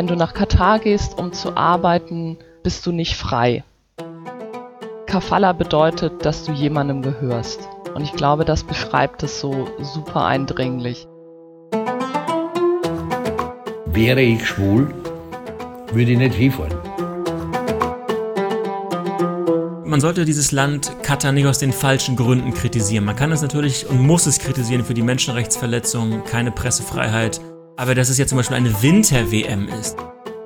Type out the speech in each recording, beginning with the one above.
wenn du nach Katar gehst, um zu arbeiten, bist du nicht frei. Kafala bedeutet, dass du jemandem gehörst. Und ich glaube, das beschreibt es so super eindringlich. Wäre ich schwul, würde ich nicht Skifahren. Man sollte dieses Land Katar nicht aus den falschen Gründen kritisieren. Man kann es natürlich und muss es kritisieren für die Menschenrechtsverletzungen, keine Pressefreiheit. Aber dass es ja zum Beispiel eine Winter-WM ist.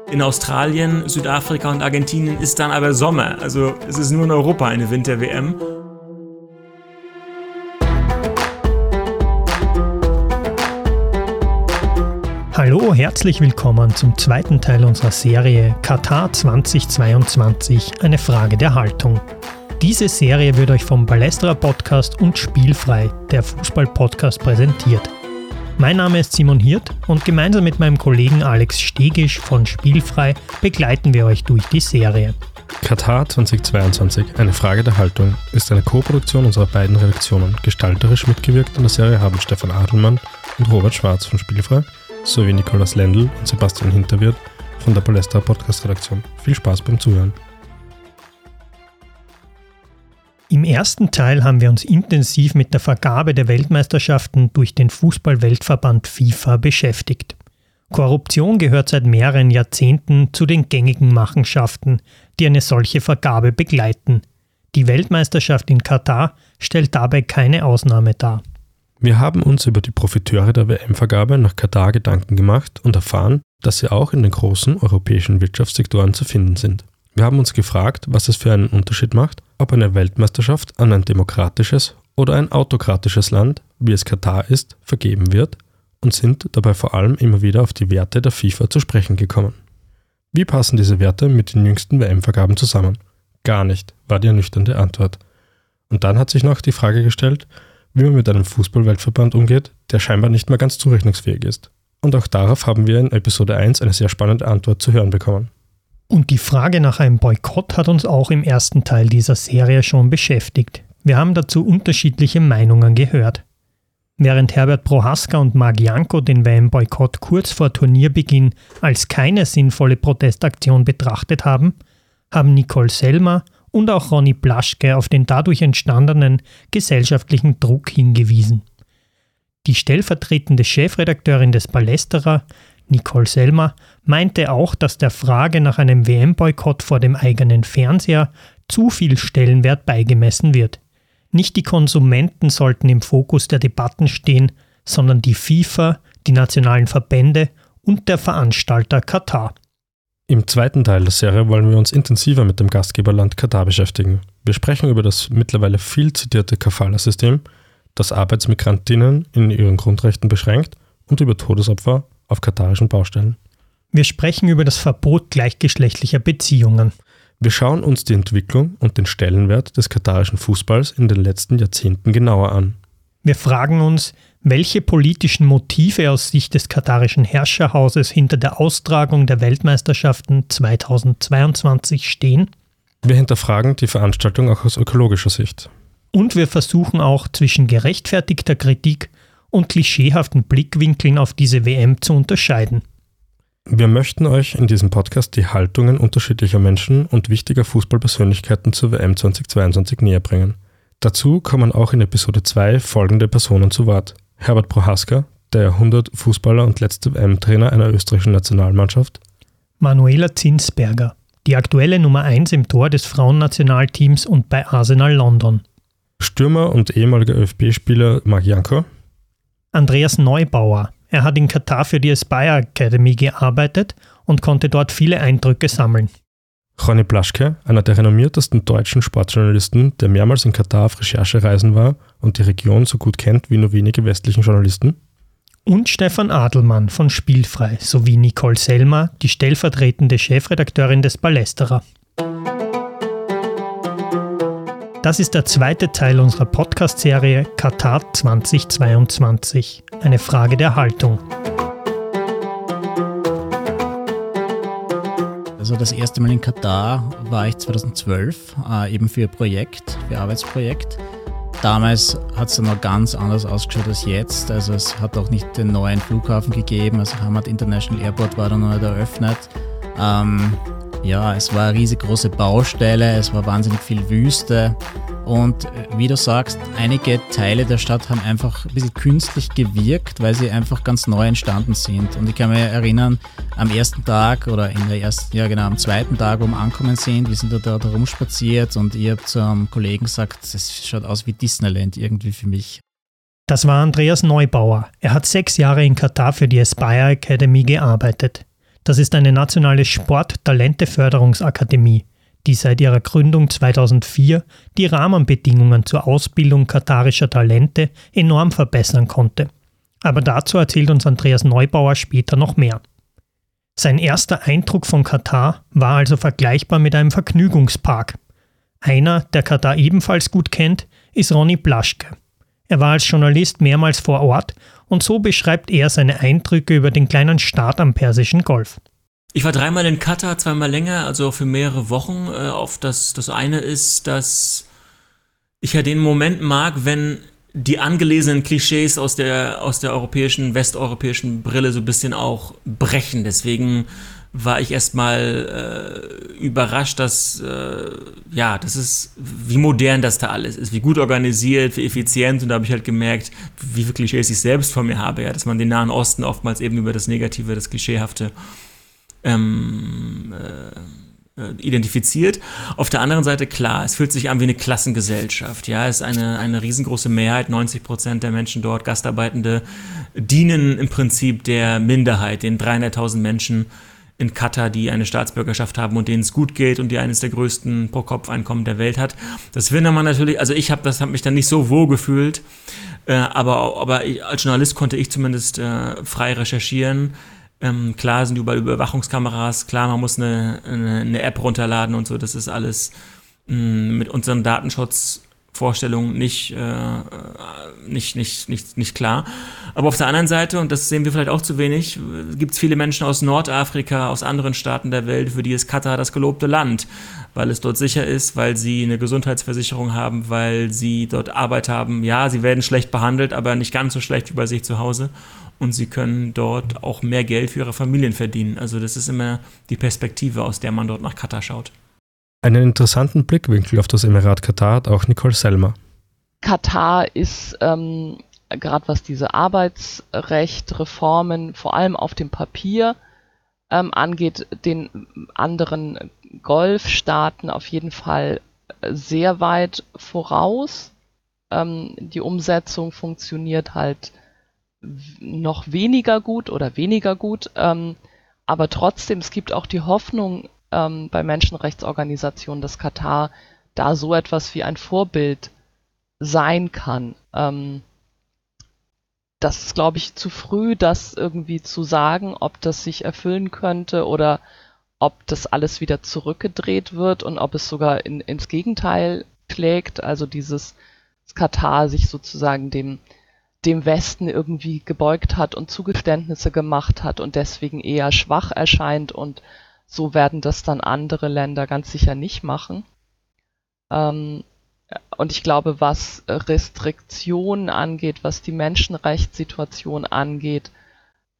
In Australien, Südafrika und Argentinien ist dann aber Sommer. Also es ist nur in Europa eine Winter-WM. Hallo, herzlich willkommen zum zweiten Teil unserer Serie Katar 2022, eine Frage der Haltung. Diese Serie wird euch vom Ballestra Podcast und Spielfrei, der Fußball-Podcast, präsentiert. Mein Name ist Simon Hirt und gemeinsam mit meinem Kollegen Alex Stegisch von Spielfrei begleiten wir euch durch die Serie. Katar 2022, eine Frage der Haltung, ist eine Co-Produktion unserer beiden Redaktionen. Gestalterisch mitgewirkt an der Serie haben Stefan Adelmann und Robert Schwarz von Spielfrei sowie Nikolaus Lendl und Sebastian Hinterwirt von der Palästra Podcast Redaktion. Viel Spaß beim Zuhören. Im ersten Teil haben wir uns intensiv mit der Vergabe der Weltmeisterschaften durch den Fußballweltverband FIFA beschäftigt. Korruption gehört seit mehreren Jahrzehnten zu den gängigen Machenschaften, die eine solche Vergabe begleiten. Die Weltmeisterschaft in Katar stellt dabei keine Ausnahme dar. Wir haben uns über die Profiteure der WM-Vergabe nach Katar Gedanken gemacht und erfahren, dass sie auch in den großen europäischen Wirtschaftssektoren zu finden sind. Wir haben uns gefragt, was es für einen Unterschied macht, ob eine Weltmeisterschaft an ein demokratisches oder ein autokratisches Land, wie es Katar ist, vergeben wird und sind dabei vor allem immer wieder auf die Werte der FIFA zu sprechen gekommen. Wie passen diese Werte mit den jüngsten WM-Vergaben zusammen? Gar nicht, war die ernüchternde Antwort. Und dann hat sich noch die Frage gestellt, wie man mit einem Fußballweltverband umgeht, der scheinbar nicht mehr ganz zurechnungsfähig ist. Und auch darauf haben wir in Episode 1 eine sehr spannende Antwort zu hören bekommen. Und die Frage nach einem Boykott hat uns auch im ersten Teil dieser Serie schon beschäftigt. Wir haben dazu unterschiedliche Meinungen gehört. Während Herbert Prohaska und Magianko den WM-Boykott kurz vor Turnierbeginn als keine sinnvolle Protestaktion betrachtet haben, haben Nicole Selmer und auch Ronny Plaschke auf den dadurch entstandenen gesellschaftlichen Druck hingewiesen. Die stellvertretende Chefredakteurin des Ballesterer, Nicole Selmer, meinte auch, dass der Frage nach einem WM-Boykott vor dem eigenen Fernseher zu viel Stellenwert beigemessen wird. Nicht die Konsumenten sollten im Fokus der Debatten stehen, sondern die FIFA, die nationalen Verbände und der Veranstalter Katar. Im zweiten Teil der Serie wollen wir uns intensiver mit dem Gastgeberland Katar beschäftigen. Wir sprechen über das mittlerweile viel zitierte Kafala-System, das Arbeitsmigrantinnen in ihren Grundrechten beschränkt und über Todesopfer auf katarischen Baustellen. Wir sprechen über das Verbot gleichgeschlechtlicher Beziehungen. Wir schauen uns die Entwicklung und den Stellenwert des katarischen Fußballs in den letzten Jahrzehnten genauer an. Wir fragen uns, welche politischen Motive aus Sicht des katarischen Herrscherhauses hinter der Austragung der Weltmeisterschaften 2022 stehen? Wir hinterfragen die Veranstaltung auch aus ökologischer Sicht. Und wir versuchen auch zwischen gerechtfertigter Kritik und klischeehaften Blickwinkeln auf diese WM zu unterscheiden. Wir möchten euch in diesem Podcast die Haltungen unterschiedlicher Menschen und wichtiger Fußballpersönlichkeiten zur WM 2022 näher bringen. Dazu kommen auch in Episode 2 folgende Personen zu Wort. Herbert Prohaska, der Jahrhundert-Fußballer und letzte WM-Trainer einer österreichischen Nationalmannschaft. Manuela Zinsberger, die aktuelle Nummer 1 im Tor des Frauennationalteams und bei Arsenal London. Stürmer und ehemaliger ÖFB-Spieler Marc Janko. Andreas Neubauer. Er hat in Katar für die Aspire Academy gearbeitet und konnte dort viele Eindrücke sammeln. Ronny Plaschke, einer der renommiertesten deutschen Sportjournalisten, der mehrmals in Katar auf Recherchereisen war und die Region so gut kennt wie nur wenige westlichen Journalisten. Und Stefan Adelmann von Spielfrei sowie Nicole Selmer, die stellvertretende Chefredakteurin des Ballesterer. Das ist der zweite Teil unserer Podcast-Serie Katar 2022. Eine Frage der Haltung. Also das erste Mal in Katar war ich 2012, äh, eben für Projekt, für Arbeitsprojekt. Damals hat es noch ganz anders ausgeschaut als jetzt. Also es hat auch nicht den neuen Flughafen gegeben. Also Hamad International Airport war dann noch nicht eröffnet. Ähm, ja, es war eine riesengroße Baustelle, es war wahnsinnig viel Wüste. Und äh, wie du sagst, einige Teile der Stadt haben einfach ein bisschen künstlich gewirkt, weil sie einfach ganz neu entstanden sind. Und ich kann mich erinnern, am ersten Tag oder in der ersten, ja genau, am zweiten Tag, wo wir angekommen sind, wir sind da, da, rumspaziert und ich habe zu einem Kollegen gesagt, es schaut aus wie Disneyland irgendwie für mich. Das war Andreas Neubauer. Er hat sechs Jahre in Katar für die Aspire Academy gearbeitet. Das ist eine nationale Sport-Talente-Förderungsakademie die seit ihrer Gründung 2004 die Rahmenbedingungen zur Ausbildung katarischer Talente enorm verbessern konnte. Aber dazu erzählt uns Andreas Neubauer später noch mehr. Sein erster Eindruck von Katar war also vergleichbar mit einem Vergnügungspark. Einer, der Katar ebenfalls gut kennt, ist Ronny Blaschke. Er war als Journalist mehrmals vor Ort und so beschreibt er seine Eindrücke über den kleinen Staat am Persischen Golf. Ich war dreimal in Katar, zweimal länger, also für mehrere Wochen. Äh, auf das, das eine ist, dass ich ja den Moment mag, wenn die angelesenen Klischees aus der, aus der europäischen, westeuropäischen Brille so ein bisschen auch brechen. Deswegen war ich erstmal äh, überrascht, dass, äh, ja, das ist, wie modern das da alles ist, wie gut organisiert, wie effizient. Und da habe ich halt gemerkt, wie viele Klischees ich selbst von mir habe, ja, dass man den Nahen Osten oftmals eben über das Negative, das Klischeehafte ähm, äh, identifiziert. Auf der anderen Seite, klar, es fühlt sich an wie eine Klassengesellschaft. Ja, es ist eine, eine riesengroße Mehrheit, 90 Prozent der Menschen dort, Gastarbeitende, dienen im Prinzip der Minderheit, den 300.000 Menschen in Katar, die eine Staatsbürgerschaft haben und denen es gut geht und die eines der größten Pro-Kopf-Einkommen der Welt hat. Das will man natürlich, also ich habe das hab mich dann nicht so wohl gefühlt, äh, aber, aber ich, als Journalist konnte ich zumindest äh, frei recherchieren ähm, klar sind überall Überwachungskameras, klar, man muss eine, eine, eine App runterladen und so, das ist alles mh, mm, mit unseren Datenschutzvorstellungen nicht, äh, nicht, nicht, nicht, nicht klar. Aber auf der anderen Seite, und das sehen wir vielleicht auch zu wenig, gibt es viele Menschen aus Nordafrika, aus anderen Staaten der Welt, für die ist Katar das gelobte Land, weil es dort sicher ist, weil sie eine Gesundheitsversicherung haben, weil sie dort Arbeit haben. Ja, sie werden schlecht behandelt, aber nicht ganz so schlecht wie bei sich zu Hause und sie können dort auch mehr Geld für ihre Familien verdienen. Also das ist immer die Perspektive, aus der man dort nach Katar schaut. Einen interessanten Blickwinkel auf das Emirat Katar hat auch Nicole Selmer. Katar ist ähm, gerade was diese Arbeitsrechtreformen vor allem auf dem Papier ähm, angeht, den anderen Golfstaaten auf jeden Fall sehr weit voraus. Ähm, die Umsetzung funktioniert halt noch weniger gut oder weniger gut. Ähm, aber trotzdem, es gibt auch die Hoffnung ähm, bei Menschenrechtsorganisationen, dass Katar da so etwas wie ein Vorbild sein kann. Ähm, das ist, glaube ich, zu früh, das irgendwie zu sagen, ob das sich erfüllen könnte oder ob das alles wieder zurückgedreht wird und ob es sogar in, ins Gegenteil schlägt. Also dieses Katar sich sozusagen dem dem Westen irgendwie gebeugt hat und Zugeständnisse gemacht hat und deswegen eher schwach erscheint und so werden das dann andere Länder ganz sicher nicht machen. Ähm, und ich glaube, was Restriktionen angeht, was die Menschenrechtssituation angeht,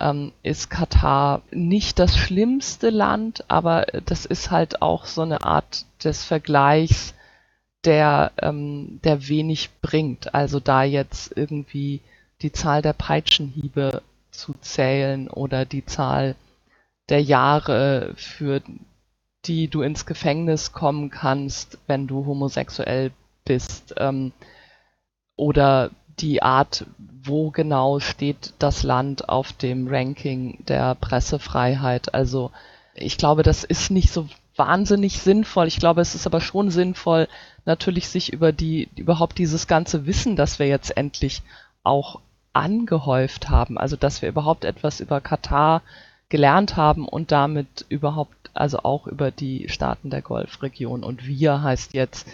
ähm, ist Katar nicht das schlimmste Land, aber das ist halt auch so eine Art des Vergleichs, der, ähm, der wenig bringt. Also da jetzt irgendwie die Zahl der Peitschenhiebe zu zählen oder die Zahl der Jahre, für die du ins Gefängnis kommen kannst, wenn du homosexuell bist. Ähm, oder die Art, wo genau steht das Land auf dem Ranking der Pressefreiheit. Also ich glaube, das ist nicht so wahnsinnig sinnvoll. Ich glaube, es ist aber schon sinnvoll, natürlich sich über die, überhaupt dieses ganze Wissen, das wir jetzt endlich auch angehäuft haben. Also dass wir überhaupt etwas über Katar gelernt haben und damit überhaupt, also auch über die Staaten der Golfregion. Und wir heißt jetzt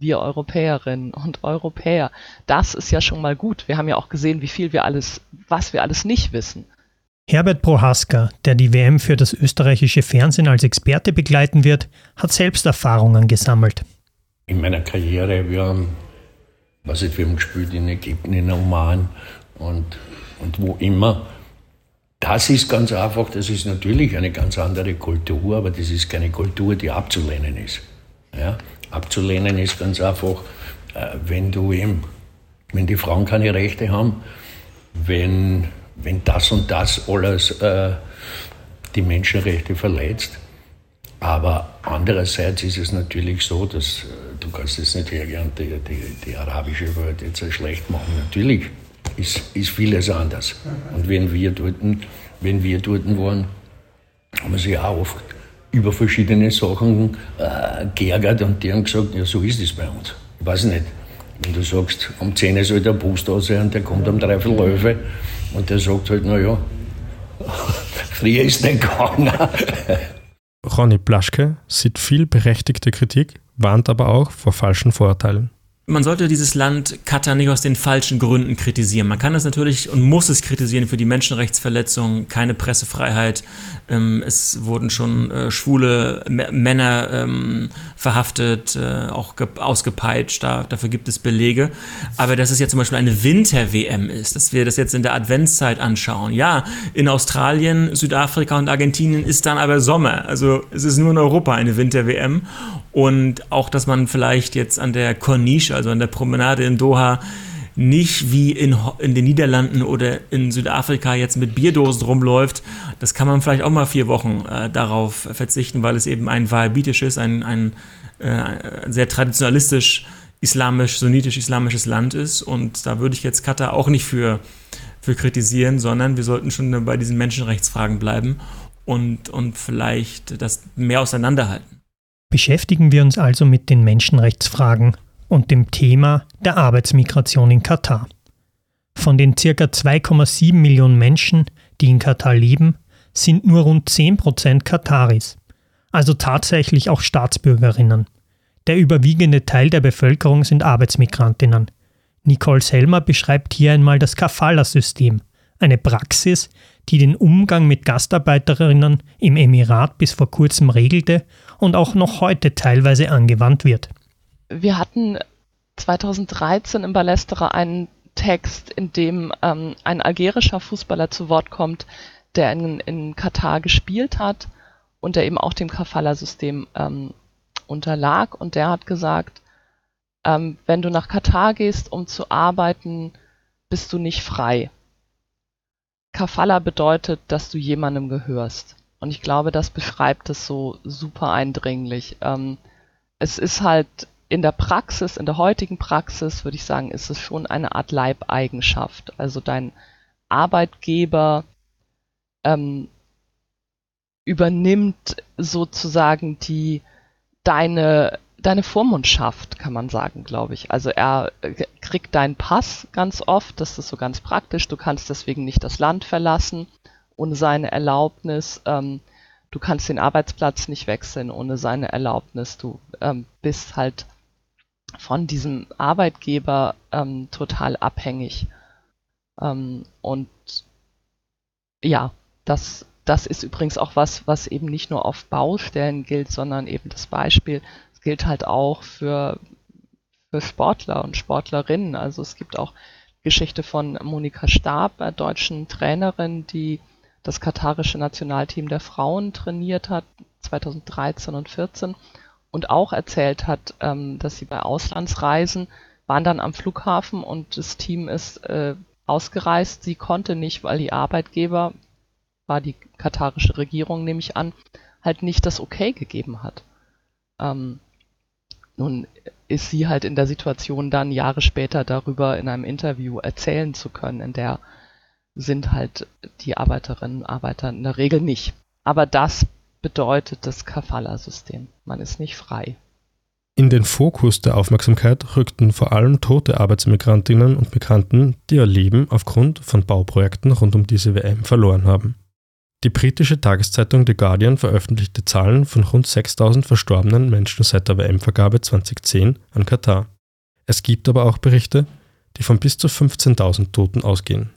wir Europäerinnen und Europäer. Das ist ja schon mal gut. Wir haben ja auch gesehen, wie viel wir alles, was wir alles nicht wissen. Herbert Prohaska, der die WM für das österreichische Fernsehen als Experte begleiten wird, hat selbst Erfahrungen gesammelt. In meiner Karriere, wir haben was jetzt, wir haben gespielt in Ägypten, in Oman und, und wo immer. Das ist ganz einfach, das ist natürlich eine ganz andere Kultur, aber das ist keine Kultur, die abzulehnen ist. Ja? Abzulehnen ist ganz einfach, äh, wenn du eben, wenn die Frauen keine Rechte haben, wenn, wenn das und das alles äh, die Menschenrechte verletzt. Aber andererseits ist es natürlich so, dass äh, du kannst jetzt nicht hergehen die, die, die arabische Welt jetzt schlecht machen. Natürlich ist, ist vieles anders. Und wenn wir dort, wenn wir dort waren, haben wir sich auch oft über verschiedene Sachen äh, geärgert und die haben gesagt, ja, so ist es bei uns. Ich weiß nicht. Wenn du sagst, um 10 soll der Bus da sein und der kommt um drei Elf und der sagt halt, naja, früher ist nicht gegangen. Ronny Plaschke sieht viel berechtigte Kritik, warnt aber auch vor falschen Vorurteilen man sollte dieses Land Katar nicht aus den falschen Gründen kritisieren. Man kann es natürlich und muss es kritisieren für die Menschenrechtsverletzungen, keine Pressefreiheit. Ähm, es wurden schon äh, schwule Männer ähm, verhaftet, äh, auch ausgepeitscht. Da, dafür gibt es Belege. Aber dass es jetzt zum Beispiel eine Winter-WM ist, dass wir das jetzt in der Adventszeit anschauen. Ja, in Australien, Südafrika und Argentinien ist dann aber Sommer. Also es ist nur in Europa eine Winter-WM. Und auch, dass man vielleicht jetzt an der Corniche, also an der Promenade in Doha, nicht wie in, in den Niederlanden oder in Südafrika jetzt mit Bierdosen rumläuft, das kann man vielleicht auch mal vier Wochen äh, darauf verzichten, weil es eben ein wahhabitisches, ein, ein äh, sehr traditionalistisch islamisch, sunnitisch-islamisches Land ist. Und da würde ich jetzt Katar auch nicht für, für kritisieren, sondern wir sollten schon bei diesen Menschenrechtsfragen bleiben und, und vielleicht das mehr auseinanderhalten. Beschäftigen wir uns also mit den Menschenrechtsfragen und dem Thema der Arbeitsmigration in Katar. Von den ca. 2,7 Millionen Menschen, die in Katar leben, sind nur rund 10% Kataris, also tatsächlich auch Staatsbürgerinnen. Der überwiegende Teil der Bevölkerung sind Arbeitsmigrantinnen. Nicole Selmer beschreibt hier einmal das Kafala-System, eine Praxis, die den Umgang mit Gastarbeiterinnen im Emirat bis vor kurzem regelte und auch noch heute teilweise angewandt wird. Wir hatten 2013 im Ballesterer einen Text, in dem ähm, ein algerischer Fußballer zu Wort kommt, der in, in Katar gespielt hat und der eben auch dem Kafala-System ähm, unterlag. Und der hat gesagt, ähm, wenn du nach Katar gehst, um zu arbeiten, bist du nicht frei. Kafala bedeutet, dass du jemandem gehörst. Und ich glaube, das beschreibt es so super eindringlich. Ähm, es ist halt in der Praxis, in der heutigen Praxis, würde ich sagen, ist es schon eine Art Leibeigenschaft. Also dein Arbeitgeber ähm, übernimmt sozusagen die deine deine Vormundschaft, kann man sagen, glaube ich. Also er äh, kriegt deinen Pass ganz oft, das ist so ganz praktisch. Du kannst deswegen nicht das Land verlassen ohne seine Erlaubnis. Ähm, du kannst den Arbeitsplatz nicht wechseln ohne seine Erlaubnis. Du ähm, bist halt von diesem Arbeitgeber ähm, total abhängig. Ähm, und ja, das, das ist übrigens auch was, was eben nicht nur auf Baustellen gilt, sondern eben das Beispiel, es gilt halt auch für, für Sportler und Sportlerinnen. Also es gibt auch Geschichte von Monika Stab, einer deutschen Trainerin, die das katarische Nationalteam der Frauen trainiert hat, 2013 und 14 und auch erzählt hat, ähm, dass sie bei Auslandsreisen waren dann am Flughafen und das Team ist äh, ausgereist. Sie konnte nicht, weil die Arbeitgeber, war die katarische Regierung, nehme ich an, halt nicht das Okay gegeben hat. Ähm, nun ist sie halt in der Situation, dann Jahre später darüber in einem Interview erzählen zu können, in der sind halt die Arbeiterinnen und Arbeiter in der Regel nicht. Aber das bedeutet das Kafala-System. Man ist nicht frei. In den Fokus der Aufmerksamkeit rückten vor allem tote Arbeitsmigrantinnen und Migranten, die ihr Leben aufgrund von Bauprojekten rund um diese WM verloren haben. Die britische Tageszeitung The Guardian veröffentlichte Zahlen von rund 6000 verstorbenen Menschen seit der WM-Vergabe 2010 an Katar. Es gibt aber auch Berichte, die von bis zu 15.000 Toten ausgehen.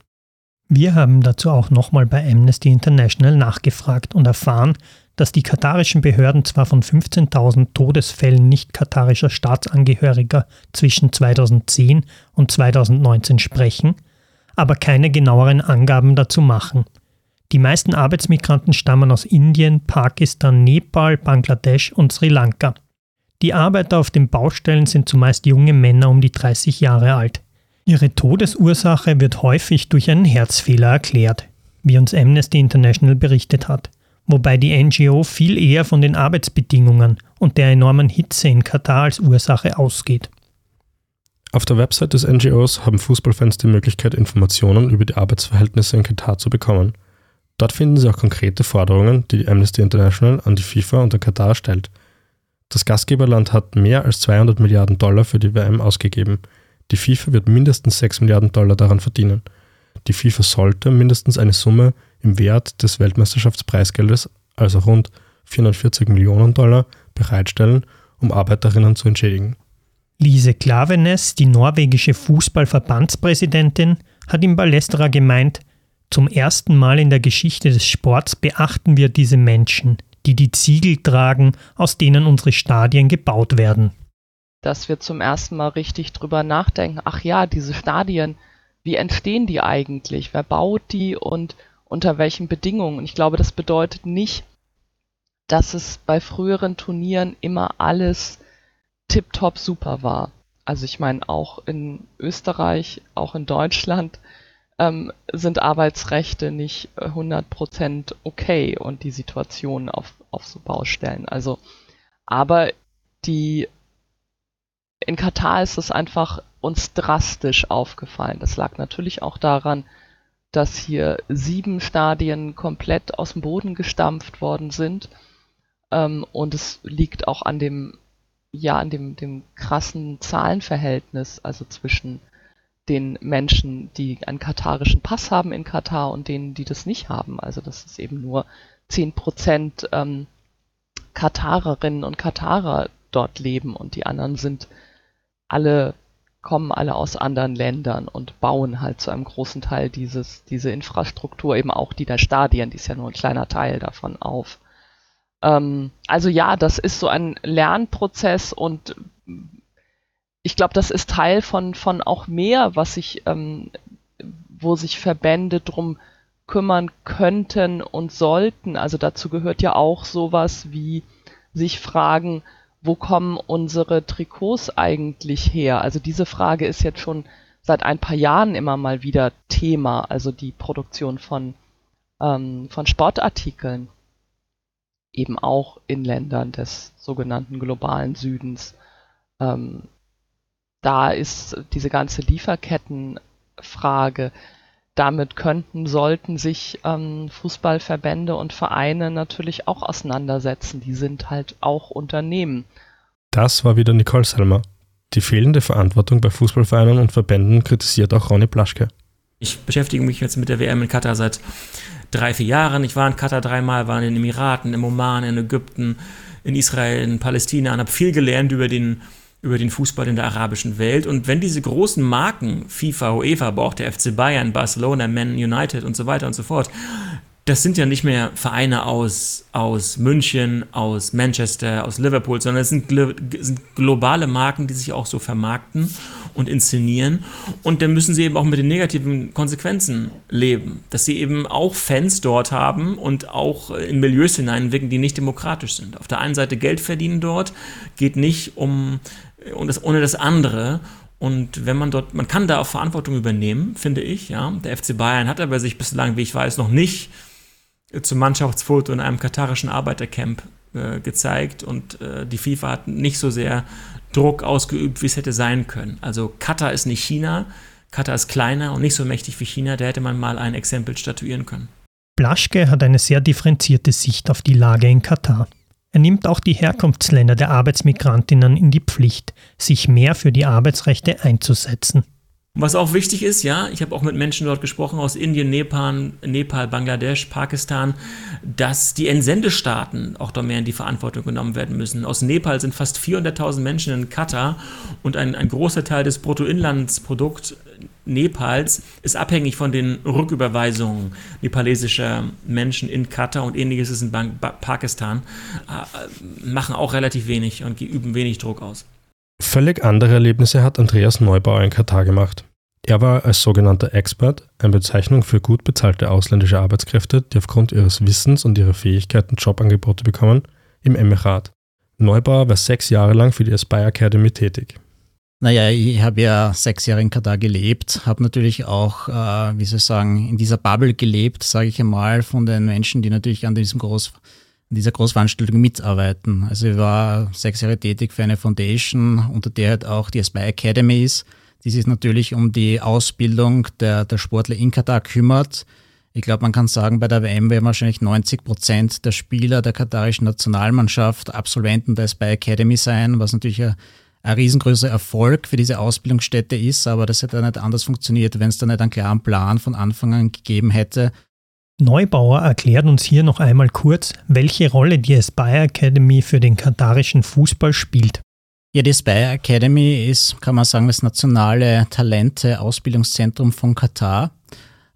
Wir haben dazu auch nochmal bei Amnesty International nachgefragt und erfahren, dass die katarischen Behörden zwar von 15.000 Todesfällen nicht katarischer Staatsangehöriger zwischen 2010 und 2019 sprechen, aber keine genaueren Angaben dazu machen. Die meisten Arbeitsmigranten stammen aus Indien, Pakistan, Nepal, Bangladesch und Sri Lanka. Die Arbeiter auf den Baustellen sind zumeist junge Männer um die 30 Jahre alt. Ihre Todesursache wird häufig durch einen Herzfehler erklärt, wie uns Amnesty International berichtet hat, wobei die NGO viel eher von den Arbeitsbedingungen und der enormen Hitze in Katar als Ursache ausgeht. Auf der Website des NGOs haben Fußballfans die Möglichkeit, Informationen über die Arbeitsverhältnisse in Katar zu bekommen. Dort finden sie auch konkrete Forderungen, die die Amnesty International an die FIFA und den Katar stellt. Das Gastgeberland hat mehr als 200 Milliarden Dollar für die WM ausgegeben. Die FIFA wird mindestens 6 Milliarden Dollar daran verdienen. Die FIFA sollte mindestens eine Summe im Wert des Weltmeisterschaftspreisgeldes, also rund 440 Millionen Dollar, bereitstellen, um Arbeiterinnen zu entschädigen. Lise Klavenes, die norwegische Fußballverbandspräsidentin, hat im Ballestra gemeint, zum ersten Mal in der Geschichte des Sports beachten wir diese Menschen, die die Ziegel tragen, aus denen unsere Stadien gebaut werden. Dass wir zum ersten Mal richtig drüber nachdenken, ach ja, diese Stadien, wie entstehen die eigentlich? Wer baut die und unter welchen Bedingungen? Ich glaube, das bedeutet nicht, dass es bei früheren Turnieren immer alles tipptopp super war. Also ich meine, auch in Österreich, auch in Deutschland ähm, sind Arbeitsrechte nicht 100% okay und die Situation auf, auf so Baustellen. Also, aber die, in Katar ist es einfach uns drastisch aufgefallen. Das lag natürlich auch daran, dass hier sieben Stadien komplett aus dem Boden gestampft worden sind. Ähm, und es liegt auch an dem ja an dem, dem krassen Zahlenverhältnis, also zwischen den Menschen, die einen katarischen Pass haben in Katar und denen, die das nicht haben. Also das ist eben nur 10 Prozent ähm, Katarerinnen und Katarer dort leben und die anderen sind alle, kommen alle aus anderen Ländern und bauen halt zu einem großen Teil dieses, diese Infrastruktur, eben auch die der Stadien, die ist ja nur ein kleiner Teil davon auf. Ähm, also ja, das ist so ein Lernprozess und ich glaube, das ist Teil von, von auch mehr, was sich, ähm, wo sich Verbände drum kümmern könnten und sollten. Also dazu gehört ja auch sowas wie sich fragen, wo kommen unsere Trikots eigentlich her? Also diese Frage ist jetzt schon seit ein paar Jahren immer mal wieder Thema, also die Produktion von, ähm, von Sportartikeln eben auch in Ländern des sogenannten globalen Südens. Ähm, da ist diese ganze Lieferkettenfrage, damit könnten, sollten sich ähm, Fußballverbände und Vereine natürlich auch auseinandersetzen. Die sind halt auch Unternehmen. Das war wieder Nicole Selmer. Die fehlende Verantwortung bei Fußballvereinen und Verbänden kritisiert auch Ronny Plaschke. Ich beschäftige mich jetzt mit der WM in Katar seit drei, vier Jahren. Ich war in Katar dreimal, war in den Emiraten, im Oman, in Ägypten, in Israel, in Palästina und habe viel gelernt über den, über den Fußball in der arabischen Welt. Und wenn diese großen Marken, FIFA, UEFA, aber auch der FC Bayern, Barcelona, Man United und so weiter und so fort, das sind ja nicht mehr Vereine aus, aus München, aus Manchester, aus Liverpool, sondern es sind, sind, globale Marken, die sich auch so vermarkten und inszenieren. Und dann müssen sie eben auch mit den negativen Konsequenzen leben, dass sie eben auch Fans dort haben und auch in Milieus hineinwirken, die nicht demokratisch sind. Auf der einen Seite Geld verdienen dort, geht nicht um, um das, ohne das andere. Und wenn man dort, man kann da auch Verantwortung übernehmen, finde ich, ja. Der FC Bayern hat aber sich bislang, wie ich weiß, noch nicht zum Mannschaftsfoto in einem katarischen Arbeitercamp äh, gezeigt und äh, die FIFA hat nicht so sehr Druck ausgeübt, wie es hätte sein können. Also Katar ist nicht China, Katar ist kleiner und nicht so mächtig wie China, da hätte man mal ein Exempel statuieren können. Blaschke hat eine sehr differenzierte Sicht auf die Lage in Katar. Er nimmt auch die Herkunftsländer der Arbeitsmigrantinnen in die Pflicht, sich mehr für die Arbeitsrechte einzusetzen. Was auch wichtig ist, ja, ich habe auch mit Menschen dort gesprochen aus Indien, Nepal, Nepal, Bangladesch, Pakistan, dass die Entsendestaaten auch da mehr in die Verantwortung genommen werden müssen. Aus Nepal sind fast 400.000 Menschen in Katar und ein, ein großer Teil des Bruttoinlandsprodukts Nepals ist abhängig von den Rücküberweisungen nepalesischer Menschen in Katar und ähnliches ist in Pakistan, äh, machen auch relativ wenig und üben wenig Druck aus. Völlig andere Erlebnisse hat Andreas Neubauer in Katar gemacht. Er war als sogenannter Expert, eine Bezeichnung für gut bezahlte ausländische Arbeitskräfte, die aufgrund ihres Wissens und ihrer Fähigkeiten Jobangebote bekommen, im Emirat. Neubauer war sechs Jahre lang für die Aspire Academy tätig. Naja, ich habe ja sechs Jahre in Katar gelebt, habe natürlich auch, äh, wie soll ich sagen, in dieser Bubble gelebt, sage ich einmal, von den Menschen, die natürlich an diesem Groß, an dieser Großveranstaltung mitarbeiten. Also ich war sechs Jahre tätig für eine Foundation, unter der halt auch die Aspire Academy ist, die sich natürlich um die Ausbildung der, der Sportler in Katar kümmert. Ich glaube, man kann sagen, bei der WM werden wahrscheinlich 90 Prozent der Spieler der katarischen Nationalmannschaft Absolventen der Aspire Academy sein, was natürlich ein ein riesengroßer Erfolg für diese Ausbildungsstätte ist, aber das hätte nicht anders funktioniert, wenn es da nicht einen klaren Plan von Anfang an gegeben hätte. Neubauer erklärt uns hier noch einmal kurz, welche Rolle die Aspire Academy für den katarischen Fußball spielt. Ja, die Aspire Academy ist, kann man sagen, das nationale Talente-Ausbildungszentrum von Katar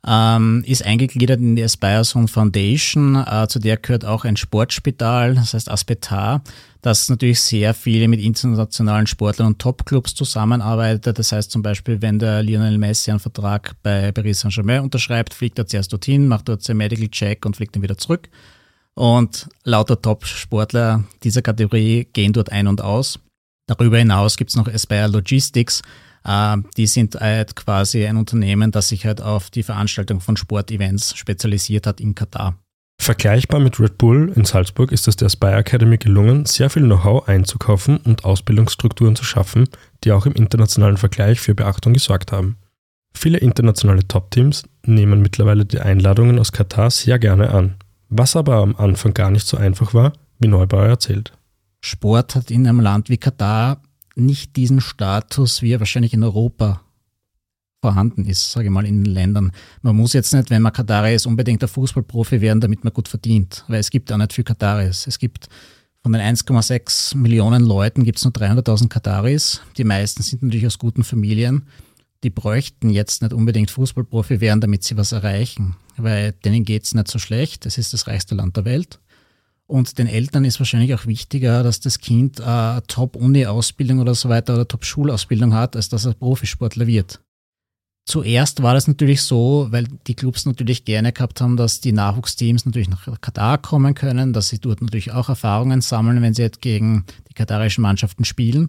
ähm, ist eingegliedert in die Aspire Zone Foundation. Äh, zu der gehört auch ein Sportspital, das heißt Aspetar, das natürlich sehr viele mit internationalen Sportlern und Topclubs zusammenarbeitet. Das heißt zum Beispiel, wenn der Lionel Messi einen Vertrag bei Paris Saint-Germain unterschreibt, fliegt er zuerst dorthin, macht dort sein Medical Check und fliegt dann wieder zurück. Und lauter Top-Sportler dieser Kategorie gehen dort ein und aus. Darüber hinaus gibt es noch Aspire Logistics, die sind halt quasi ein Unternehmen, das sich halt auf die Veranstaltung von Sportevents spezialisiert hat in Katar. Vergleichbar mit Red Bull in Salzburg ist es der Spire Academy gelungen, sehr viel Know-how einzukaufen und Ausbildungsstrukturen zu schaffen, die auch im internationalen Vergleich für Beachtung gesorgt haben. Viele internationale Top-Teams nehmen mittlerweile die Einladungen aus Katar sehr gerne an, was aber am Anfang gar nicht so einfach war, wie Neubauer erzählt. Sport hat in einem Land wie Katar nicht diesen Status, wie er wahrscheinlich in Europa vorhanden ist, sage ich mal, in den Ländern. Man muss jetzt nicht, wenn man Katari ist, unbedingt ein Fußballprofi werden, damit man gut verdient, weil es gibt auch nicht viel Kataris. Es gibt von den 1,6 Millionen Leuten gibt es nur 300.000 Kataris. Die meisten sind natürlich aus guten Familien. Die bräuchten jetzt nicht unbedingt Fußballprofi werden, damit sie was erreichen, weil denen geht es nicht so schlecht. Es ist das reichste Land der Welt. Und den Eltern ist wahrscheinlich auch wichtiger, dass das Kind eine Top-Uni-Ausbildung oder so weiter oder Top-Schulausbildung hat, als dass er Profisportler wird. Zuerst war das natürlich so, weil die Clubs natürlich gerne gehabt haben, dass die Nachwuchsteams natürlich nach Katar kommen können, dass sie dort natürlich auch Erfahrungen sammeln, wenn sie jetzt gegen die katarischen Mannschaften spielen.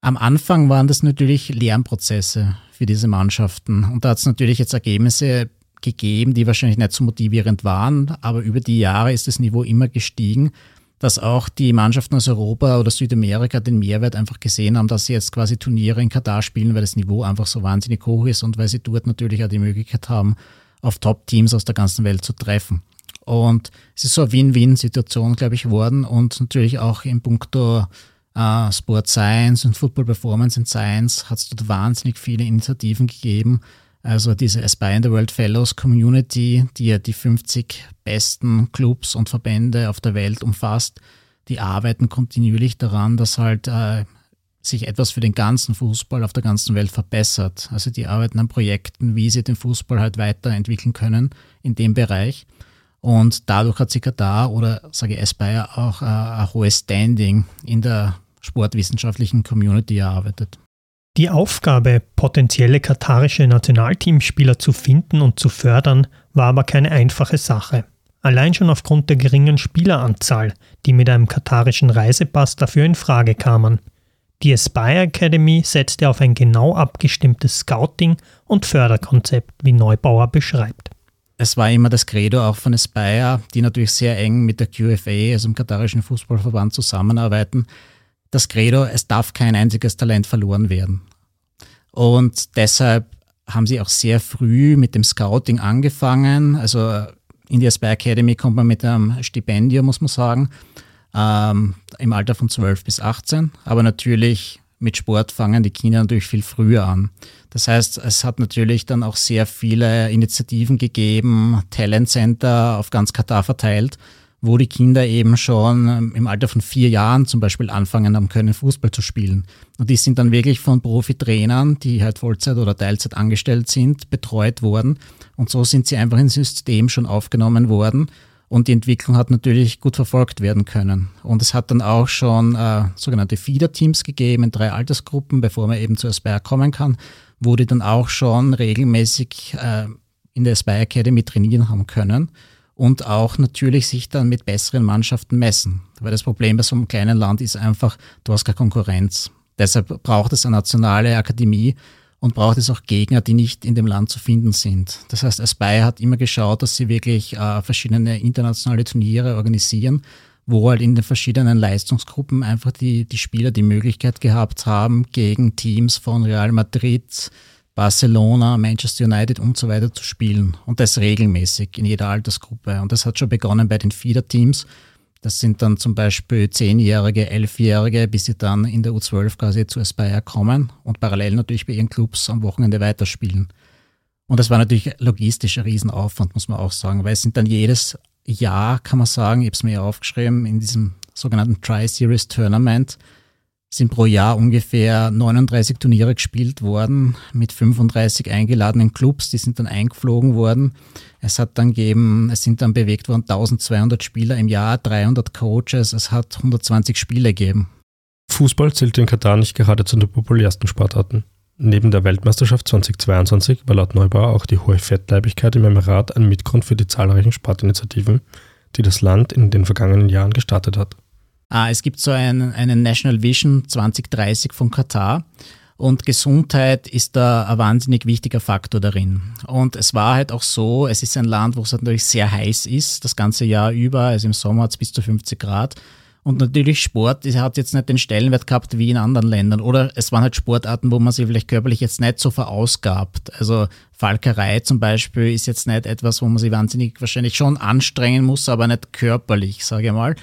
Am Anfang waren das natürlich Lernprozesse für diese Mannschaften und da hat es natürlich jetzt Ergebnisse gegeben, die wahrscheinlich nicht so motivierend waren, aber über die Jahre ist das Niveau immer gestiegen, dass auch die Mannschaften aus Europa oder Südamerika den Mehrwert einfach gesehen haben, dass sie jetzt quasi Turniere in Katar spielen, weil das Niveau einfach so wahnsinnig hoch ist und weil sie dort natürlich auch die Möglichkeit haben, auf Top-Teams aus der ganzen Welt zu treffen. Und es ist so eine Win-Win-Situation, glaube ich, geworden und natürlich auch in puncto äh, Sport Science und Football Performance and Science hat es dort wahnsinnig viele Initiativen gegeben, also diese Aspire in the World Fellows Community, die ja die 50 besten Clubs und Verbände auf der Welt umfasst, die arbeiten kontinuierlich daran, dass halt äh, sich etwas für den ganzen Fußball auf der ganzen Welt verbessert. Also die arbeiten an Projekten, wie sie den Fußball halt weiterentwickeln können in dem Bereich. Und dadurch hat sich Katar oder sage ich Aspire auch äh, ein hohes Standing in der sportwissenschaftlichen Community erarbeitet. Die Aufgabe, potenzielle katarische Nationalteamspieler zu finden und zu fördern, war aber keine einfache Sache. Allein schon aufgrund der geringen Spieleranzahl, die mit einem katarischen Reisepass dafür in Frage kamen. Die Aspire Academy setzte auf ein genau abgestimmtes Scouting- und Förderkonzept, wie Neubauer beschreibt. Es war immer das Credo auch von Aspire, die natürlich sehr eng mit der QFA, also dem katarischen Fußballverband, zusammenarbeiten, das Credo, es darf kein einziges Talent verloren werden. Und deshalb haben sie auch sehr früh mit dem Scouting angefangen. Also in die Aspire Academy kommt man mit einem Stipendium, muss man sagen, ähm, im Alter von 12 bis 18. Aber natürlich mit Sport fangen die Kinder natürlich viel früher an. Das heißt, es hat natürlich dann auch sehr viele Initiativen gegeben, Talent Center auf ganz Katar verteilt, wo die Kinder eben schon ähm, im Alter von vier Jahren zum Beispiel anfangen haben können, Fußball zu spielen. Und die sind dann wirklich von Profitrainern, die halt Vollzeit oder Teilzeit angestellt sind, betreut worden. Und so sind sie einfach ins System schon aufgenommen worden und die Entwicklung hat natürlich gut verfolgt werden können. Und es hat dann auch schon äh, sogenannte Feeder-Teams gegeben in drei Altersgruppen, bevor man eben zu Aspire kommen kann, wo die dann auch schon regelmäßig äh, in der Aspire Academy trainieren haben können und auch natürlich sich dann mit besseren Mannschaften messen. Weil das Problem bei so einem kleinen Land ist einfach, du hast keine Konkurrenz. Deshalb braucht es eine nationale Akademie, und braucht es auch Gegner, die nicht in dem Land zu finden sind. Das heißt, Aspire hat immer geschaut, dass sie wirklich äh, verschiedene internationale Turniere organisieren, wo halt in den verschiedenen Leistungsgruppen einfach die, die Spieler die Möglichkeit gehabt haben, gegen Teams von Real Madrid, Barcelona, Manchester United und so weiter zu spielen. Und das regelmäßig in jeder Altersgruppe. Und das hat schon begonnen bei den Feeder-Teams, das sind dann zum Beispiel Zehnjährige, Elfjährige, bis sie dann in der U12 quasi zu Aspire kommen und parallel natürlich bei ihren Clubs am Wochenende weiterspielen. Und das war natürlich logistisch ein Riesenaufwand, muss man auch sagen, weil es sind dann jedes Jahr, kann man sagen, ich habe es mir ja aufgeschrieben, in diesem sogenannten Tri-Series Tournament, sind pro Jahr ungefähr 39 Turniere gespielt worden mit 35 eingeladenen Clubs, die sind dann eingeflogen worden. Es hat dann gegeben, es sind dann bewegt worden 1200 Spieler im Jahr, 300 Coaches, es hat 120 Spiele gegeben. Fußball zählt in Katar nicht gerade zu den populärsten Sportarten. Neben der Weltmeisterschaft 2022 war laut Neubauer auch die hohe Fettleibigkeit im Emirat ein Mitgrund für die zahlreichen Sportinitiativen, die das Land in den vergangenen Jahren gestartet hat. Ah, es gibt so einen, einen National Vision 2030 von Katar. Und Gesundheit ist da ein wahnsinnig wichtiger Faktor darin. Und es war halt auch so, es ist ein Land, wo es natürlich sehr heiß ist, das ganze Jahr über. Also im Sommer hat es bis zu 50 Grad. Und natürlich Sport hat jetzt nicht den Stellenwert gehabt wie in anderen Ländern. Oder es waren halt Sportarten, wo man sich vielleicht körperlich jetzt nicht so verausgabt. Also Falkerei zum Beispiel ist jetzt nicht etwas, wo man sich wahnsinnig wahrscheinlich schon anstrengen muss, aber nicht körperlich, sage ich mal.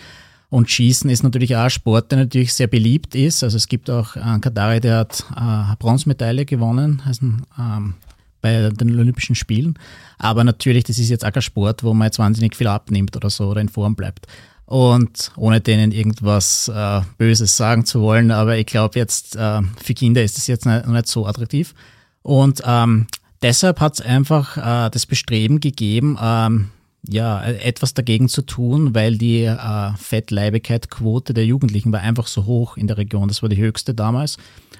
Und Schießen ist natürlich auch ein Sport, der natürlich sehr beliebt ist. Also es gibt auch einen Katari, der hat eine Bronzemedaille gewonnen also, ähm, bei den Olympischen Spielen. Aber natürlich, das ist jetzt auch kein Sport, wo man jetzt wahnsinnig viel abnimmt oder so oder in Form bleibt. Und ohne denen irgendwas äh, Böses sagen zu wollen, aber ich glaube jetzt, äh, für Kinder ist das jetzt nicht, nicht so attraktiv. Und ähm, deshalb hat es einfach äh, das Bestreben gegeben, ähm, ja, etwas dagegen zu tun, weil die äh, Fettleibigkeit-Quote der Jugendlichen war einfach so hoch in der Region. Das war die höchste damals.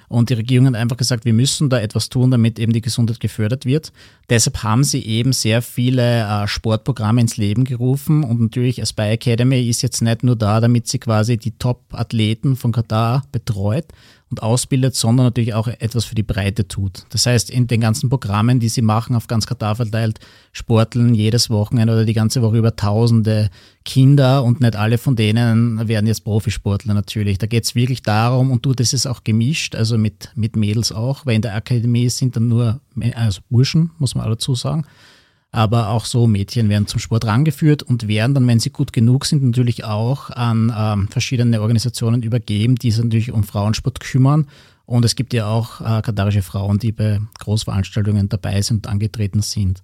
Und die Regierung hat einfach gesagt, wir müssen da etwas tun, damit eben die Gesundheit gefördert wird. Deshalb haben sie eben sehr viele äh, Sportprogramme ins Leben gerufen. Und natürlich Aspire Academy ist jetzt nicht nur da, damit sie quasi die Top-Athleten von Katar betreut, und ausbildet, sondern natürlich auch etwas für die Breite tut. Das heißt, in den ganzen Programmen, die sie machen, auf ganz Katar verteilt, sporteln jedes Wochenende oder die ganze Woche über tausende Kinder und nicht alle von denen werden jetzt Profisportler natürlich. Da geht es wirklich darum, und du, das ist auch gemischt, also mit, mit Mädels auch, weil in der Akademie sind dann nur also Burschen, muss man auch dazu sagen aber auch so Mädchen werden zum Sport rangeführt und werden dann, wenn sie gut genug sind, natürlich auch an ähm, verschiedene Organisationen übergeben, die sich natürlich um Frauensport kümmern. Und es gibt ja auch äh, katarische Frauen, die bei Großveranstaltungen dabei sind und angetreten sind.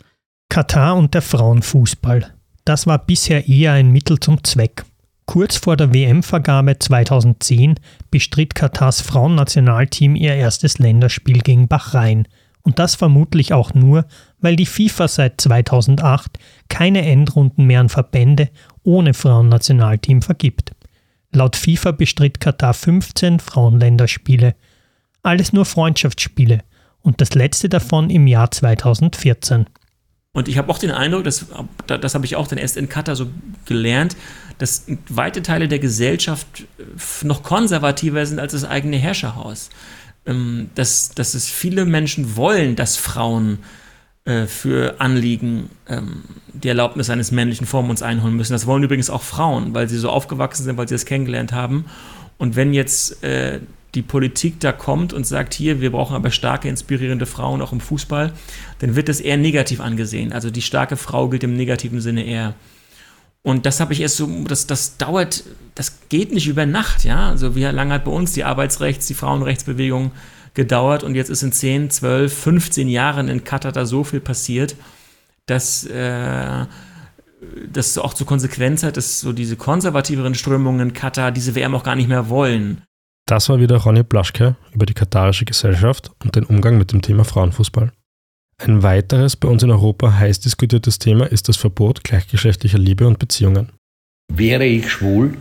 Katar und der Frauenfußball. Das war bisher eher ein Mittel zum Zweck. Kurz vor der WM-Vergabe 2010 bestritt Katars Frauennationalteam ihr erstes Länderspiel gegen Bahrain – und das vermutlich auch nur, weil die FIFA seit 2008 keine Endrunden mehr an Verbände ohne Frauennationalteam vergibt. Laut FIFA bestritt Katar 15 Frauenländerspiele. Alles nur Freundschaftsspiele und das letzte davon im Jahr 2014. Und ich habe auch den Eindruck, das, das habe ich auch dann erst in Katar so gelernt, dass weite Teile der Gesellschaft noch konservativer sind als das eigene Herrscherhaus ähm, dass, dass es viele Menschen wollen, dass Frauen äh, für Anliegen ähm, die Erlaubnis eines männlichen Vormunds einholen müssen. Das wollen übrigens auch Frauen, weil sie so aufgewachsen sind, weil sie das kennengelernt haben. Und wenn jetzt äh, die Politik da kommt und sagt, hier, wir brauchen aber starke, inspirierende Frauen auch im Fußball, dann wird das eher negativ angesehen. Also die starke Frau gilt im negativen Sinne eher. Und das habe ich erst so, das, das dauert, das geht nicht über Nacht, ja. Also wie lange hat bei uns die Arbeitsrechts-, die Frauenrechtsbewegung gedauert und jetzt ist in 10, 12, 15 Jahren in Katar da so viel passiert, dass äh, das auch zur Konsequenz hat, dass so diese konservativeren Strömungen in Katar diese WM auch gar nicht mehr wollen. Das war wieder Ronny Blaschke über die katarische Gesellschaft und den Umgang mit dem Thema Frauenfußball. Ein weiteres bei uns in Europa heiß diskutiertes Thema ist das Verbot gleichgeschlechtlicher Liebe und Beziehungen. Wäre ich schwul,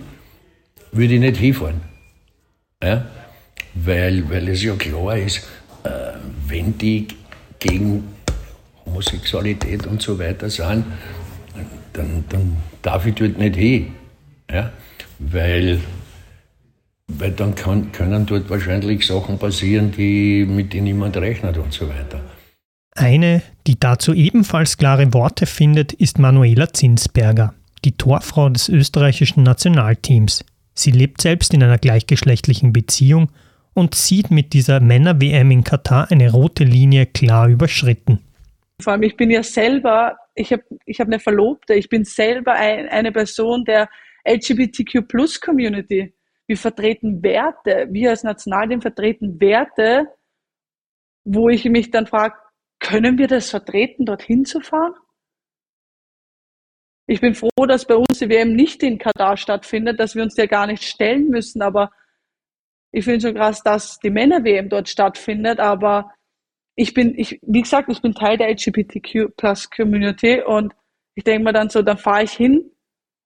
würde ich nicht hinfahren. Ja? Weil, weil es ja klar ist, äh, wenn die gegen Homosexualität und so weiter sind, dann, dann darf ich dort nicht hin. Ja? Weil, weil dann kann, können dort wahrscheinlich Sachen passieren, die, mit denen niemand rechnet und so weiter. Eine, die dazu ebenfalls klare Worte findet, ist Manuela Zinsberger, die Torfrau des österreichischen Nationalteams. Sie lebt selbst in einer gleichgeschlechtlichen Beziehung und sieht mit dieser Männer-WM in Katar eine rote Linie klar überschritten. Vor allem, ich bin ja selber, ich habe ich hab eine Verlobte, ich bin selber ein, eine Person der LGBTQ-Plus-Community. Wir vertreten Werte, wir als Nationalteam vertreten Werte, wo ich mich dann frage, können wir das vertreten, dorthin zu fahren? Ich bin froh, dass bei uns die WM nicht in Katar stattfindet, dass wir uns der gar nicht stellen müssen, aber ich finde schon krass, dass die Männer-WM dort stattfindet, aber ich bin, ich, wie gesagt, ich bin Teil der LGBTQ Plus Community und ich denke mir dann so, dann fahre ich hin,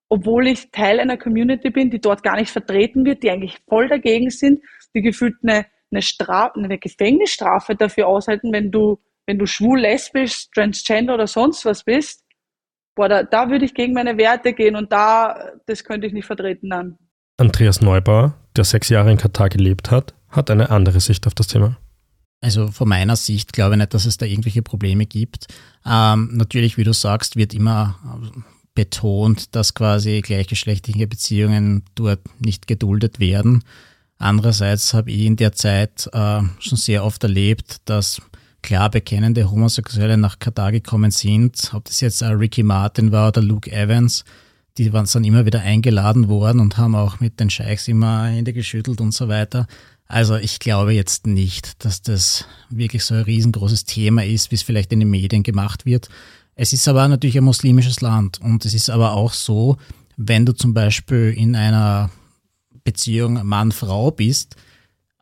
obwohl ich Teil einer Community bin, die dort gar nicht vertreten wird, die eigentlich voll dagegen sind, die gefühlt eine, eine Strafe, eine Gefängnisstrafe dafür aushalten, wenn du wenn du schwul, lesbisch, transgender oder sonst was bist, boah, da, da würde ich gegen meine Werte gehen und da, das könnte ich nicht vertreten dann. Andreas Neubauer, der sechs Jahre in Katar gelebt hat, hat eine andere Sicht auf das Thema. Also von meiner Sicht glaube ich nicht, dass es da irgendwelche Probleme gibt. Ähm, natürlich, wie du sagst, wird immer betont, dass quasi gleichgeschlechtliche Beziehungen dort nicht geduldet werden. Andererseits habe ich in der Zeit äh, schon sehr oft erlebt, dass klar bekennende Homosexuelle nach Katar gekommen sind, ob das jetzt Ricky Martin war oder Luke Evans, die waren dann immer wieder eingeladen worden und haben auch mit den Scheichs immer Hände geschüttelt und so weiter. Also ich glaube jetzt nicht, dass das wirklich so ein riesengroßes Thema ist, wie es vielleicht in den Medien gemacht wird. Es ist aber natürlich ein muslimisches Land und es ist aber auch so, wenn du zum Beispiel in einer Beziehung Mann-Frau bist,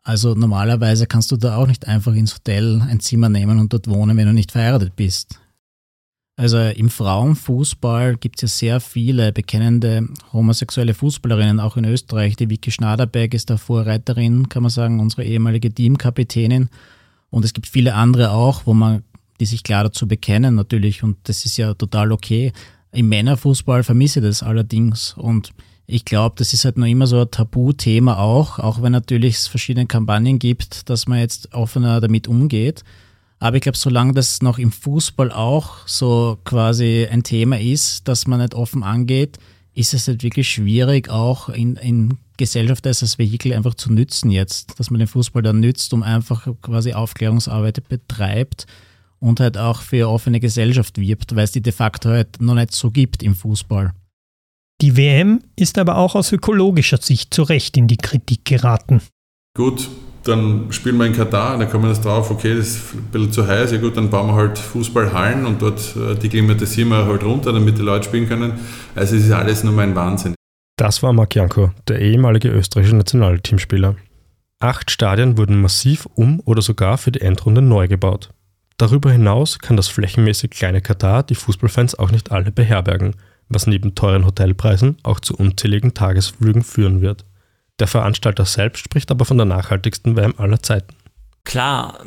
also normalerweise kannst du da auch nicht einfach ins Hotel ein Zimmer nehmen und dort wohnen, wenn du nicht verheiratet bist. Also im Frauenfußball gibt es ja sehr viele bekennende homosexuelle Fußballerinnen, auch in Österreich. Die Vicky Schnaderberg ist da Vorreiterin, kann man sagen, unsere ehemalige Teamkapitänin. Und es gibt viele andere auch, wo man, die sich klar dazu bekennen natürlich. Und das ist ja total okay. Im Männerfußball vermisse ich das allerdings. Und ich glaube, das ist halt noch immer so ein Tabuthema auch, auch wenn natürlich es verschiedene Kampagnen gibt, dass man jetzt offener damit umgeht. Aber ich glaube, solange das noch im Fußball auch so quasi ein Thema ist, dass man nicht offen angeht, ist es halt wirklich schwierig, auch in, in Gesellschaft als das Vehikel einfach zu nützen jetzt, dass man den Fußball dann nützt, um einfach quasi Aufklärungsarbeit betreibt und halt auch für offene Gesellschaft wirbt, weil es die de facto halt noch nicht so gibt im Fußball. Die WM ist aber auch aus ökologischer Sicht zu Recht in die Kritik geraten. Gut, dann spielen wir in Katar, dann kommen wir jetzt drauf, okay, das ist ein bisschen zu heiß, ja gut, dann bauen wir halt Fußballhallen und dort äh, die klimatisieren wir halt runter, damit die Leute spielen können. Also es ist alles nur mein Wahnsinn. Das war Marc Janko, der ehemalige österreichische Nationalteamspieler. Acht Stadien wurden massiv um oder sogar für die Endrunde neu gebaut. Darüber hinaus kann das flächenmäßig kleine Katar die Fußballfans auch nicht alle beherbergen – was neben teuren Hotelpreisen auch zu unzähligen Tagesflügen führen wird. Der Veranstalter selbst spricht aber von der nachhaltigsten WM aller Zeiten. Klar,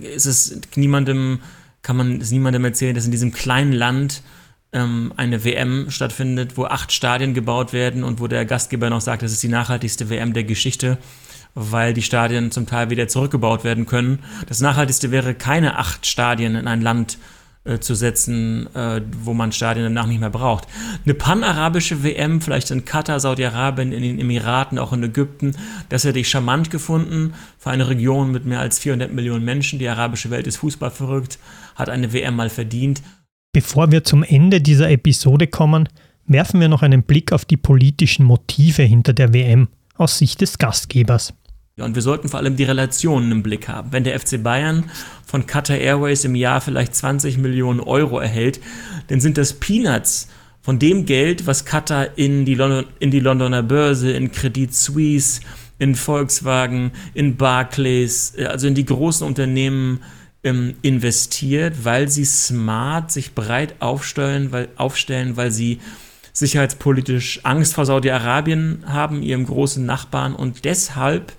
ist niemandem, kann man es niemandem erzählen, dass in diesem kleinen Land ähm, eine WM stattfindet, wo acht Stadien gebaut werden und wo der Gastgeber noch sagt, das ist die nachhaltigste WM der Geschichte, weil die Stadien zum Teil wieder zurückgebaut werden können. Das nachhaltigste wäre keine acht Stadien in ein Land äh, zu setzen, äh, wo man Stadien danach nicht mehr braucht. Eine panarabische WM, vielleicht in Katar, Saudi-Arabien, in den Emiraten, auch in Ägypten, das hätte ich charmant gefunden für eine Region mit mehr als 400 Millionen Menschen. Die arabische Welt ist Fußball verrückt, hat eine WM mal verdient. Bevor wir zum Ende dieser Episode kommen, Werfen wir noch einen Blick auf die politischen Motive hinter der WM aus Sicht des Gastgebers. Ja, und wir sollten vor allem die Relationen im Blick haben. Wenn der FC Bayern von Qatar Airways im Jahr vielleicht 20 Millionen Euro erhält, dann sind das Peanuts von dem Geld, was Qatar in die, London, in die Londoner Börse, in Credit Suisse, in Volkswagen, in Barclays, äh, also in die großen Unternehmen ähm, investiert, weil sie smart sich breit aufstellen, weil, aufstellen, weil sie sicherheitspolitisch Angst vor Saudi-Arabien haben, ihrem großen Nachbarn, und deshalb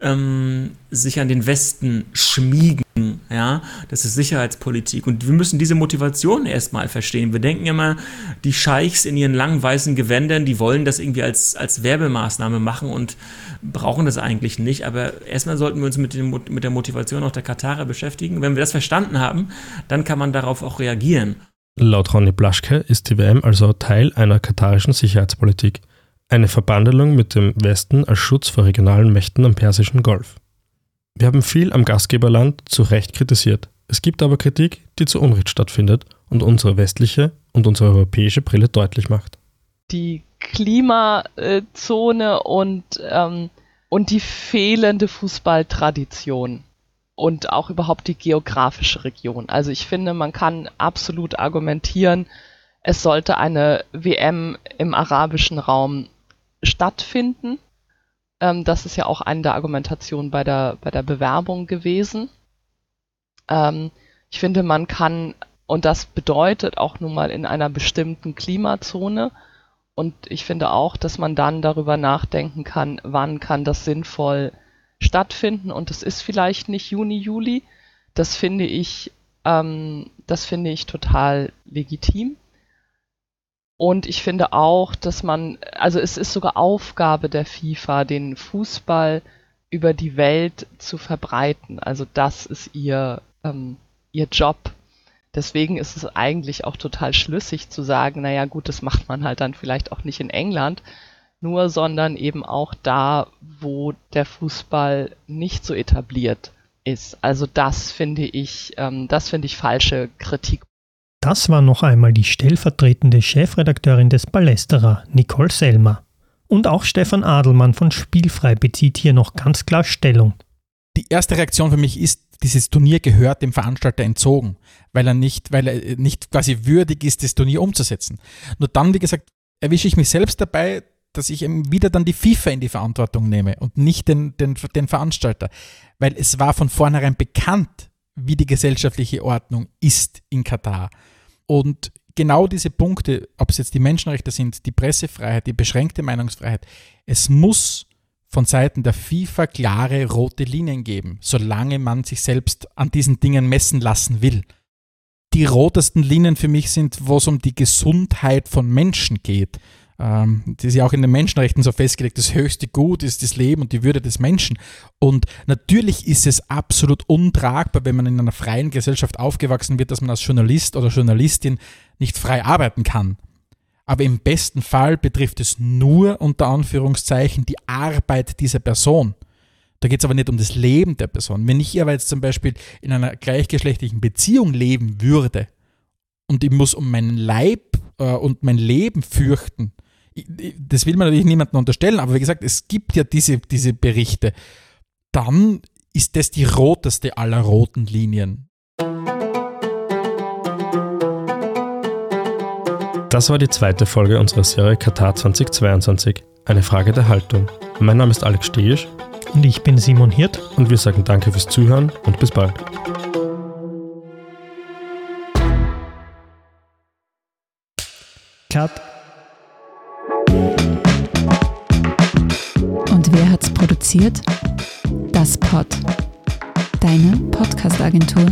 ähm, sich an den Westen schmiegen. Ja, das ist Sicherheitspolitik. Und wir müssen diese Motivation erstmal verstehen. Wir denken immer, die Scheichs in ihren langen weißen Gewändern, die wollen das irgendwie als, als Werbemaßnahme machen und brauchen das eigentlich nicht. Aber erstmal sollten wir uns mit, dem, mit der Motivation auch der Katarer beschäftigen. Wenn wir das verstanden haben, dann kann man darauf auch reagieren. Laut Ronny Blaschke ist die WM also Teil einer katarischen Sicherheitspolitik. Eine Verbandelung mit dem Westen als Schutz vor regionalen Mächten am Persischen Golf. Wir haben viel am Gastgeberland zu Recht kritisiert. Es gibt aber Kritik, die zu Unrecht stattfindet und unsere westliche und unsere europäische Brille deutlich macht. Die Klimazone und, ähm, und die fehlende Fußballtradition und auch überhaupt die geografische Region. Also ich finde, man kann absolut argumentieren, es sollte eine WM im arabischen Raum stattfinden. Ähm, das ist ja auch eine der Argumentationen bei der, bei der Bewerbung gewesen. Ähm, ich finde, man kann, und das bedeutet auch nun mal in einer bestimmten Klimazone, und ich finde auch, dass man dann darüber nachdenken kann, wann kann das sinnvoll stattfinden. Und es ist vielleicht nicht Juni, Juli. Das finde ich, ähm, das finde ich total legitim. Und ich finde auch, dass man, also es ist sogar Aufgabe der FIFA, den Fußball über die Welt zu verbreiten. Also das ist ihr, ähm, ihr Job. Deswegen ist es eigentlich auch total schlüssig zu sagen, naja gut, das macht man halt dann vielleicht auch nicht in England, nur, sondern eben auch da, wo der Fußball nicht so etabliert ist. Also das finde ich, ähm, das finde ich falsche Kritik das war noch einmal die stellvertretende Chefredakteurin des Ballesterer, Nicole Selmer. Und auch Stefan Adelmann von Spielfrei bezieht hier noch ganz klar Stellung. Die erste Reaktion für mich ist, dieses Turnier gehört dem Veranstalter entzogen, weil er nicht, weil er nicht quasi würdig ist, das Turnier umzusetzen. Nur dann, wie gesagt, erwische ich mich selbst dabei, dass ich eben wieder dann die FIFA in die Verantwortung nehme und nicht den, den, den Veranstalter. Weil es war von vornherein bekannt, wie die gesellschaftliche Ordnung ist in Katar. Und genau diese Punkte, ob es jetzt die Menschenrechte sind, die Pressefreiheit, die beschränkte Meinungsfreiheit, es muss von Seiten der FIFA klare rote Linien geben, solange man sich selbst an diesen Dingen messen lassen will. Die rotesten Linien für mich sind, wo es um die Gesundheit von Menschen geht. Ähm, das ist ja auch in den Menschenrechten so festgelegt, das höchste Gut ist das Leben und die Würde des Menschen. Und natürlich ist es absolut untragbar, wenn man in einer freien Gesellschaft aufgewachsen wird, dass man als Journalist oder Journalistin nicht frei arbeiten kann. Aber im besten Fall betrifft es nur unter Anführungszeichen die Arbeit dieser Person. Da geht es aber nicht um das Leben der Person. Wenn ich aber jetzt zum Beispiel in einer gleichgeschlechtlichen Beziehung leben würde und ich muss um meinen Leib äh, und mein Leben fürchten, das will man natürlich niemandem unterstellen, aber wie gesagt, es gibt ja diese, diese Berichte. Dann ist das die roteste aller roten Linien. Das war die zweite Folge unserer Serie Katar 2022. Eine Frage der Haltung. Mein Name ist Alex Steisch. Und ich bin Simon Hirt. Und wir sagen Danke fürs Zuhören und bis bald. Cut. Produziert Das Pod, deine Podcast-Agentur.